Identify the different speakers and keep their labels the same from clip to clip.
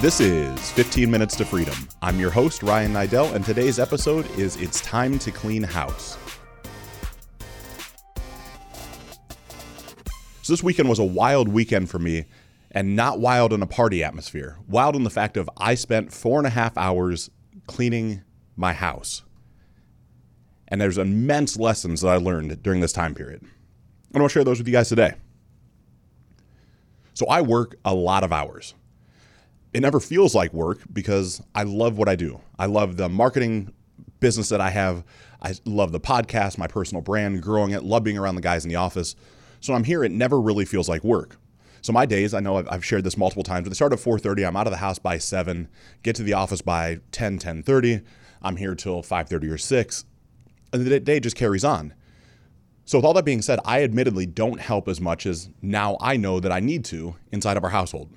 Speaker 1: This is 15 Minutes to Freedom. I'm your host, Ryan Niddel, and today's episode is It's Time to Clean House. So, this weekend was a wild weekend for me, and not wild in a party atmosphere. Wild in the fact of I spent four and a half hours cleaning my house. And there's immense lessons that I learned during this time period. I want to share those with you guys today. So, I work a lot of hours it never feels like work because I love what I do. I love the marketing business that I have. I love the podcast, my personal brand, growing it, love being around the guys in the office. So I'm here, it never really feels like work. So my days, I know I've, shared this multiple times, but they start at 4.30. I'm out of the house by 7, get to the office by 10, 10.30. I'm here till 5.30 or 6. And the day just carries on. So with all that being said, I admittedly don't help as much as now I know that I need to inside of our household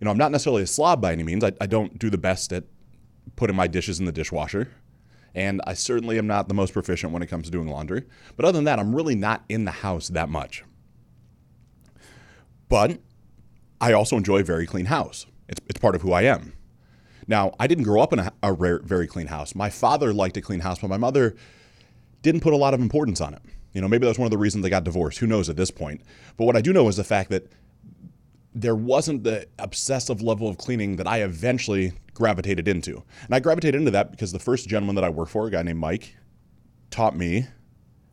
Speaker 1: you know, I'm not necessarily a slob by any means. I, I don't do the best at putting my dishes in the dishwasher. And I certainly am not the most proficient when it comes to doing laundry. But other than that, I'm really not in the house that much. But I also enjoy a very clean house. It's, it's part of who I am. Now, I didn't grow up in a, a rare, very clean house. My father liked a clean house, but my mother didn't put a lot of importance on it. You know, maybe that's one of the reasons they got divorced. Who knows at this point? But what I do know is the fact that there wasn't the obsessive level of cleaning that I eventually gravitated into. And I gravitated into that because the first gentleman that I worked for, a guy named Mike, taught me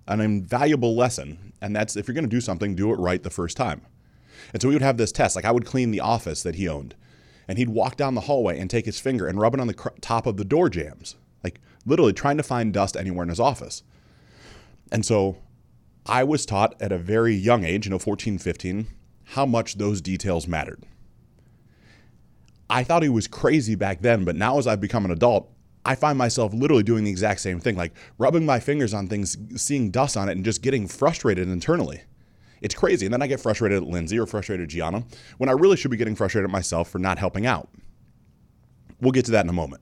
Speaker 1: an invaluable lesson. And that's if you're going to do something, do it right the first time. And so we would have this test. Like I would clean the office that he owned. And he'd walk down the hallway and take his finger and rub it on the cr- top of the door jambs, like literally trying to find dust anywhere in his office. And so I was taught at a very young age, you know, 14, 15, how much those details mattered. I thought he was crazy back then, but now as I've become an adult, I find myself literally doing the exact same thing, like rubbing my fingers on things, seeing dust on it, and just getting frustrated internally. It's crazy. And then I get frustrated at Lindsay or frustrated at Gianna when I really should be getting frustrated at myself for not helping out. We'll get to that in a moment.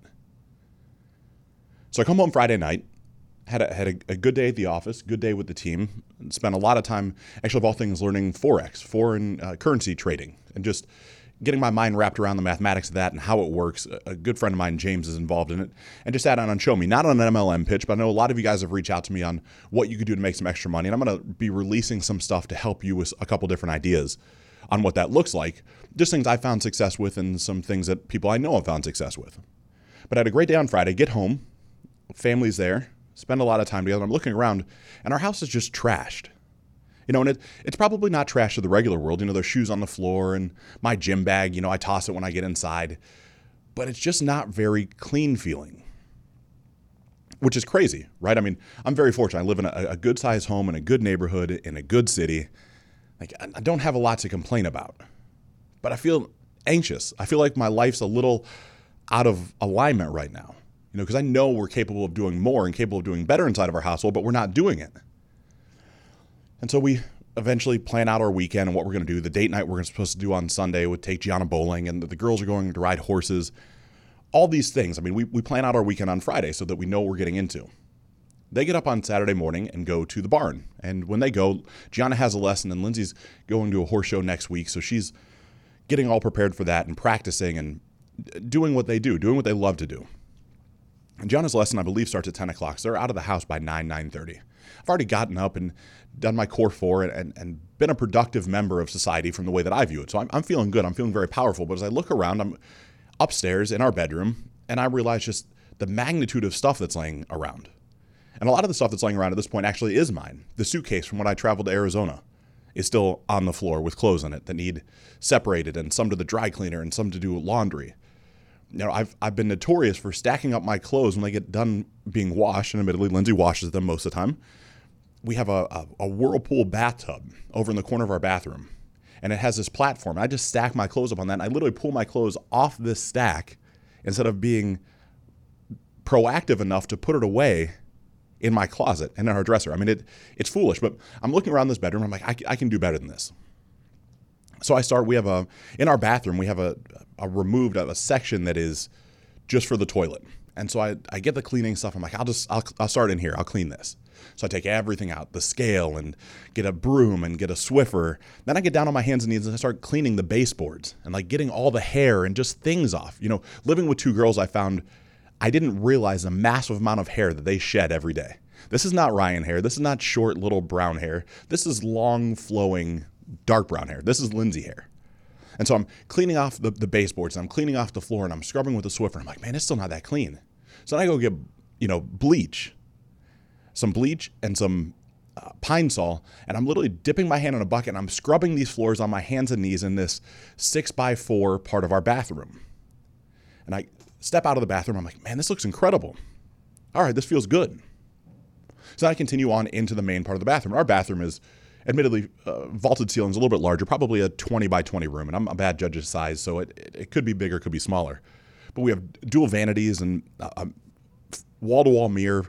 Speaker 1: So I come home Friday night had a, had a, a, good day at the office, good day with the team. Spent a lot of time, actually, of all things, learning forex, foreign uh, currency trading, and just getting my mind wrapped around the mathematics of that and how it works. A, good friend of mine, James, is involved in it, and just sat on and show me. Not on an MLM pitch, but I know a lot of you guys have reached out to me on what you could do to make some extra money, and I'm going to be releasing some stuff to help you with a couple different ideas on what that looks like. Just things I found success with, and some things that people I know have found success with. But I had a great day on Friday. Get home, family's there spend a lot of time together. I'm looking around, and our house is just trashed. You know, and it, it's probably not trash to the regular world. You know, there's shoes on the floor and my gym bag, you know, I toss it when I get inside. But it's just not very clean feeling, which is crazy, right? I mean, I'm very fortunate. I live in a, a good sized home in a good neighborhood in a good city. Like, I don't have a lot to complain about, but I feel anxious. I feel like my life's a little out of alignment right now. Know, because I know we're capable of doing more and capable of doing better inside of our household, but we're not doing it. And so we eventually plan out our weekend and what we're going to do. The date night we're supposed to do on Sunday would take Gianna bowling, and the girls are going to ride horses. All these things. I mean, we, we plan out our weekend on Friday so that we know what we're getting into. They get up on Saturday morning and go to the barn. And when they go, Gianna has a lesson, and Lindsay's going to a horse show next week. So she's getting all prepared for that and practicing and doing what they do, doing what they love to do. Gianna's lesson, I believe, starts at 10 o'clock. So they're out of the house by 9, 9.30. I've already gotten up and done my core four and, and, and, been a productive member of society from the way that I view it. So I'm, I'm feeling good. I'm feeling very powerful. But as I look around, I'm upstairs in our bedroom and I realize just the magnitude of stuff that's laying around. And a lot of the stuff that's laying around at this point actually is mine. The suitcase from when I traveled to Arizona is still on the floor with clothes in it that need separated and some to the dry cleaner and some to do laundry you know, I've I've been notorious for stacking up my clothes when they get done being washed, and admittedly, Lindsay washes them most of the time. We have a, a, a whirlpool bathtub over in the corner of our bathroom, and it has this platform. I just stack my clothes up on that, and I literally pull my clothes off this stack instead of being proactive enough to put it away in my closet and in our dresser. I mean, it it's foolish, but I'm looking around this bedroom. I'm like, I, I can do better than this. So I start. We have a in our bathroom. We have a, a removed a, a section that is just for the toilet. And so I, I get the cleaning stuff. I'm like, I'll just I'll, I'll start in here. I'll clean this. So I take everything out, the scale, and get a broom and get a Swiffer. Then I get down on my hands and knees and I start cleaning the baseboards and like getting all the hair and just things off. You know, living with two girls, I found I didn't realize the massive amount of hair that they shed every day. This is not Ryan hair. This is not short little brown hair. This is long flowing dark brown hair. This is Lindsay hair. And so I'm cleaning off the, the baseboards and I'm cleaning off the floor and I'm scrubbing with a Swiffer. I'm like, man, it's still not that clean. So then I go get, you know, bleach, some bleach and some uh, Pine-Sol, and I'm literally dipping my hand in a bucket and I'm scrubbing these floors on my hands and knees in this six by four part of our bathroom. And I step out of the bathroom. I'm like, man, this looks incredible. All right, this feels good. So I continue on into the main part of the bathroom. Our bathroom is admittedly uh, vaulted ceilings a little bit larger, probably a 20 by 20 room, and I'm a bad judge of size, so it, it could be bigger, could be smaller. But we have dual vanities and a wall to wall mirror.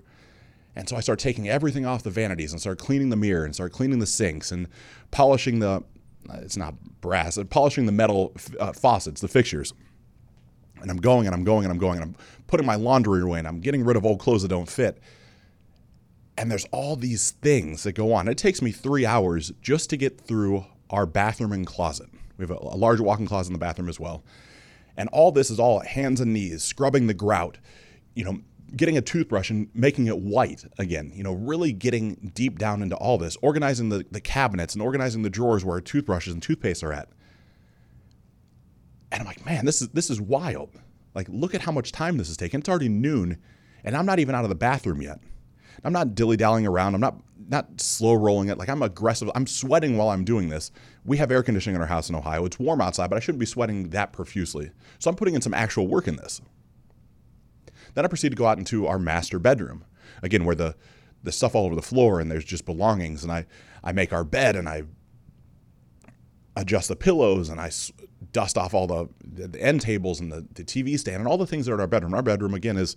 Speaker 1: And so I start taking everything off the vanities and start cleaning the mirror and start cleaning the sinks and polishing the, uh, it's not brass, polishing the metal uh, faucets, the fixtures. And I'm going and I'm going and I'm going and I'm putting my laundry away and I'm getting rid of old clothes that don't fit. And there's all these things that go on. It takes me three hours just to get through our bathroom and closet. We have a, a large walk in closet in the bathroom as well. And all this is all hands and knees, scrubbing the grout, you know, getting a toothbrush and making it white again, you know, really getting deep down into all this, organizing the, the cabinets and organizing the drawers where our toothbrushes and toothpaste are at. And I'm like, man, this is this is wild. Like, look at how much time this is taking. It's already noon, and I'm not even out of the bathroom yet. I'm not dilly dallying around. I'm not not slow rolling it. Like I'm aggressive. I'm sweating while I'm doing this. We have air conditioning in our house in Ohio. It's warm outside, but I shouldn't be sweating that profusely. So I'm putting in some actual work in this. Then I proceed to go out into our master bedroom, again where the the stuff all over the floor and there's just belongings. And I I make our bed and I adjust the pillows and I dust off all the, the end tables and the, the TV stand and all the things that are in our bedroom. Our bedroom again is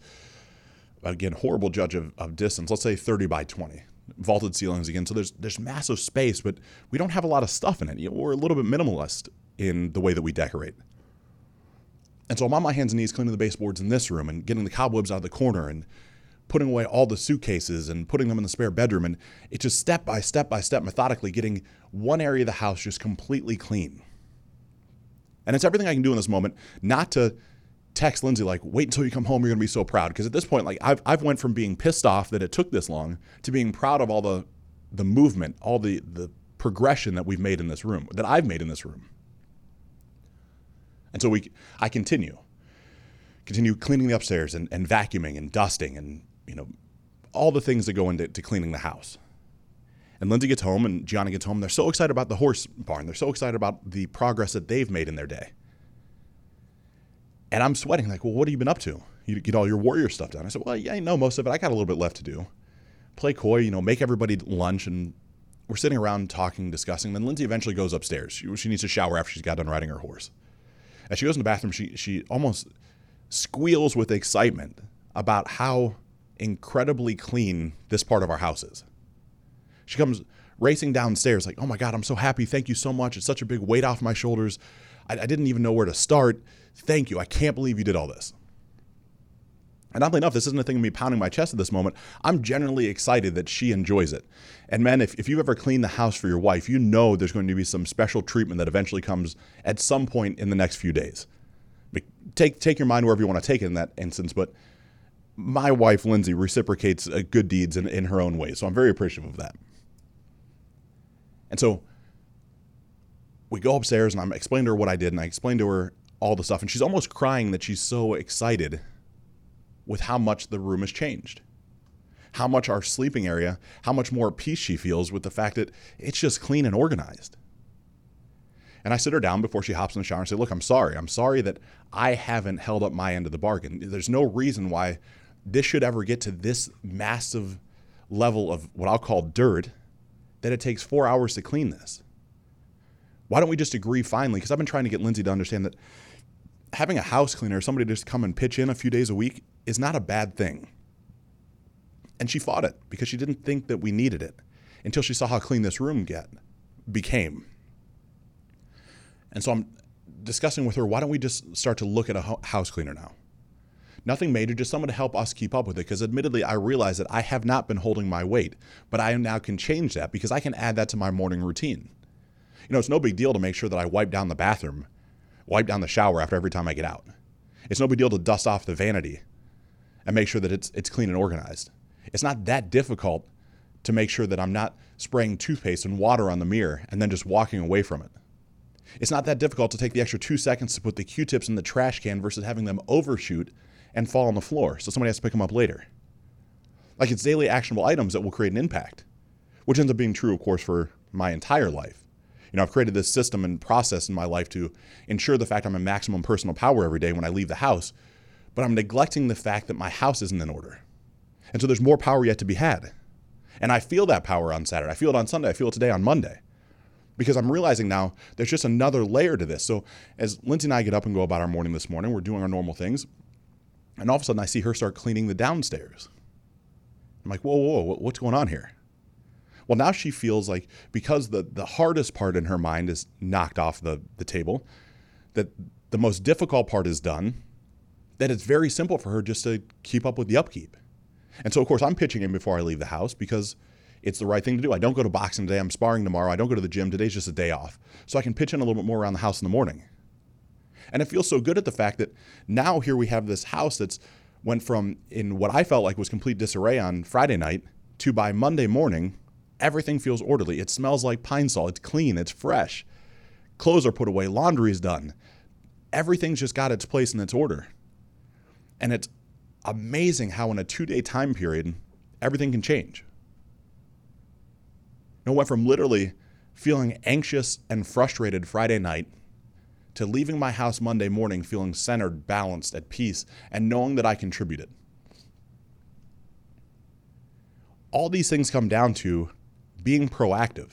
Speaker 1: again, horrible judge of, of distance, let's say 30 by 20 vaulted ceilings again. So there's there's massive space, but we don't have a lot of stuff in it. We're a little bit minimalist in the way that we decorate. And so I'm on my hands and knees cleaning the baseboards in this room and getting the cobwebs out of the corner and putting away all the suitcases and putting them in the spare bedroom. And it's just step by step by step, methodically getting one area of the house just completely clean. And it's everything I can do in this moment, not to text Lindsay like, "Wait until you come home. You're gonna be so proud." Because at this point, like I've I've went from being pissed off that it took this long to being proud of all the the movement, all the the progression that we've made in this room, that I've made in this room. And so we, I continue, continue cleaning the upstairs and, and vacuuming and dusting and you know all the things that go into cleaning the house. And Lindsay gets home and Gianna gets home. They're so excited about the horse barn. They're so excited about the progress that they've made in their day. And I'm sweating, like, well, what have you been up to? You get all your warrior stuff done. I said, well, yeah, I know most of it. I got a little bit left to do. Play coy, you know, make everybody lunch. And we're sitting around talking, discussing. Then Lindsay eventually goes upstairs. She, she needs to shower after she's got done riding her horse. As she goes in the bathroom, she, she almost squeals with excitement about how incredibly clean this part of our house is. She comes racing downstairs, like, oh my God, I'm so happy. Thank you so much. It's such a big weight off my shoulders. I, I didn't even know where to start. Thank you. I can't believe you did all this. And oddly enough, this isn't a thing of me pounding my chest at this moment. I'm genuinely excited that she enjoys it. And man, if, if you've ever cleaned the house for your wife, you know there's going to be some special treatment that eventually comes at some point in the next few days. Take, take your mind wherever you want to take it in that instance, but my wife, Lindsay, reciprocates uh, good deeds in, in her own way. So I'm very appreciative of that. And so we go upstairs and I'm explaining to her what I did, and I explained to her all the stuff. And she's almost crying that she's so excited with how much the room has changed. How much our sleeping area, how much more peace she feels with the fact that it's just clean and organized. And I sit her down before she hops in the shower and say, Look, I'm sorry. I'm sorry that I haven't held up my end of the bargain. There's no reason why this should ever get to this massive level of what I'll call dirt that it takes four hours to clean this. Why don't we just agree finally? Because I've been trying to get Lindsay to understand that having a house cleaner, somebody just come and pitch in a few days a week, is not a bad thing. And she fought it because she didn't think that we needed it until she saw how clean this room get became. And so I'm discussing with her, why don't we just start to look at a house cleaner now? Nothing major, just someone to help us keep up with it. Because admittedly, I realize that I have not been holding my weight, but I now can change that because I can add that to my morning routine. You know, it's no big deal to make sure that I wipe down the bathroom, wipe down the shower after every time I get out. It's no big deal to dust off the vanity and make sure that it's, it's clean and organized. It's not that difficult to make sure that I'm not spraying toothpaste and water on the mirror and then just walking away from it. It's not that difficult to take the extra two seconds to put the Q tips in the trash can versus having them overshoot and fall on the floor so somebody has to pick them up later. Like it's daily actionable items that will create an impact, which ends up being true, of course, for my entire life. You know, I've created this system and process in my life to ensure the fact I'm in maximum personal power every day when I leave the house, but I'm neglecting the fact that my house isn't in order. And so there's more power yet to be had. And I feel that power on Saturday. I feel it on Sunday. I feel it today on Monday. Because I'm realizing now there's just another layer to this. So as Lindsay and I get up and go about our morning this morning, we're doing our normal things. And all of a sudden I see her start cleaning the downstairs. I'm like, whoa, whoa, whoa what's going on here? Well, now she feels like because the, the hardest part in her mind is knocked off the, the table, that the most difficult part is done, that it's very simple for her just to keep up with the upkeep. And so, of course, I'm pitching in before I leave the house because it's the right thing to do. I don't go to boxing today. I'm sparring tomorrow. I don't go to the gym. Today's just a day off. So I can pitch in a little bit more around the house in the morning. And it feels so good at the fact that now here we have this house that's went from in what I felt like was complete disarray on Friday night to by Monday morning, everything feels orderly. It smells like Pine-Sol. It's clean. It's fresh. Clothes are put away. Laundry is done. Everything's just got its place and its order. And it's amazing how in a two day time period, everything can change. You know, went from literally feeling anxious and frustrated Friday night to leaving my house Monday morning feeling centered, balanced, at peace, and knowing that I contributed. All these things come down to being proactive.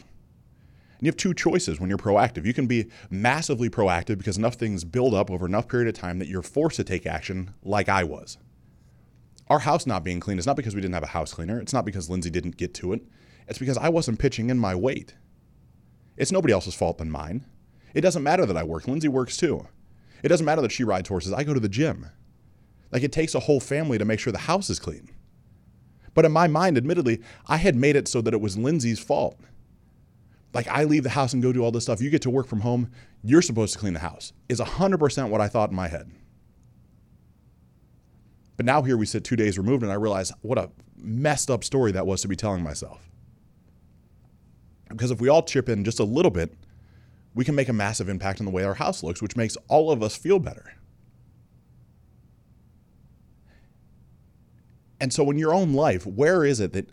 Speaker 1: And you have two choices when you're proactive. You can be massively proactive because enough things build up over enough period of time that you're forced to take action, like I was. Our house not being clean is not because we didn't have a house cleaner. It's not because Lindsay didn't get to it. It's because I wasn't pitching in my weight. It's nobody else's fault than mine. It doesn't matter that I work. Lindsay works too. It doesn't matter that she rides horses. I go to the gym. Like it takes a whole family to make sure the house is clean. But in my mind, admittedly, I had made it so that it was Lindsay's fault. Like I leave the house and go do all this stuff. You get to work from home. You're supposed to clean the house. Is 100% what I thought in my head. But now here we sit two days removed and I realize what a messed up story that was to be telling myself. Because if we all chip in just a little bit, we can make a massive impact on the way our house looks, which makes all of us feel better. And so, in your own life, where is it that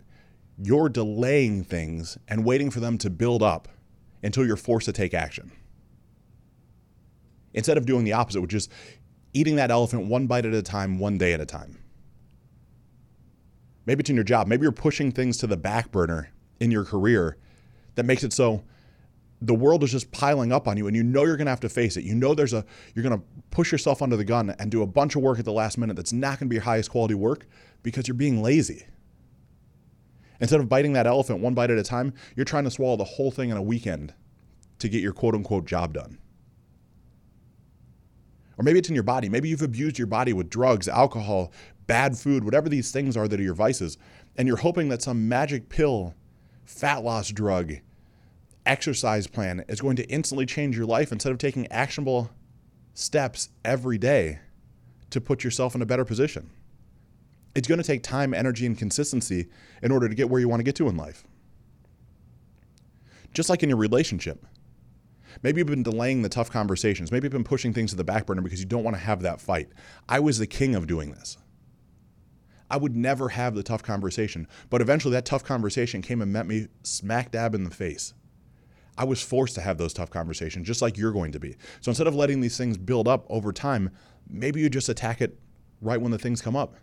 Speaker 1: you're delaying things and waiting for them to build up until you're forced to take action? Instead of doing the opposite, which is eating that elephant one bite at a time, one day at a time. Maybe it's in your job. Maybe you're pushing things to the back burner in your career that makes it so the world is just piling up on you and you know you're going to have to face it. You know there's a you're going to push yourself under the gun and do a bunch of work at the last minute that's not going to be your highest quality work because you're being lazy. Instead of biting that elephant one bite at a time, you're trying to swallow the whole thing in a weekend to get your quote unquote job done. Or maybe it's in your body. Maybe you've abused your body with drugs, alcohol, bad food, whatever these things are that are your vices, and you're hoping that some magic pill, fat loss drug, exercise plan is going to instantly change your life instead of taking actionable steps every day to put yourself in a better position. It's going to take time, energy, and consistency in order to get where you want to get to in life. Just like in your relationship. Maybe you've been delaying the tough conversations. Maybe you've been pushing things to the back burner because you don't want to have that fight. I was the king of doing this. I would never have the tough conversation, but eventually that tough conversation came and met me smack dab in the face. I was forced to have those tough conversations, just like you're going to be. So instead of letting these things build up over time, maybe you just attack it right when the things come up.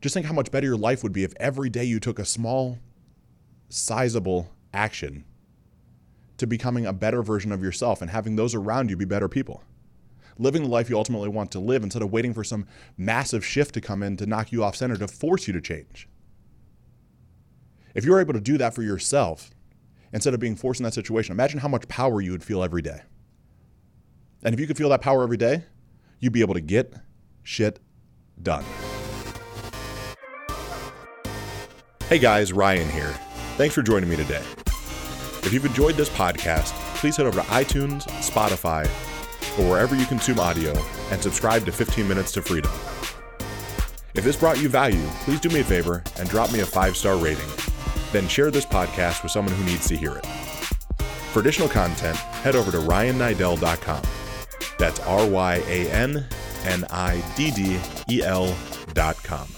Speaker 1: Just think how much better your life would be if every day you took a small, sizable action to becoming a better version of yourself and having those around you be better people. Living the life you ultimately want to live instead of waiting for some massive shift to come in to knock you off center to force you to change. If you're able to do that for yourself instead of being forced in that situation, imagine how much power you would feel every day. And if you could feel that power every day, you'd be able to get shit done. Hey guys, Ryan here. Thanks for joining me today. If you've enjoyed this podcast, please head over to iTunes, Spotify, or wherever you consume audio and subscribe to 15 Minutes to Freedom. If this brought you value, please do me a favor and drop me a five star rating. Then share this podcast with someone who needs to hear it. For additional content, head over to ryanniddel.com. That's R Y A N N I D D E L.com.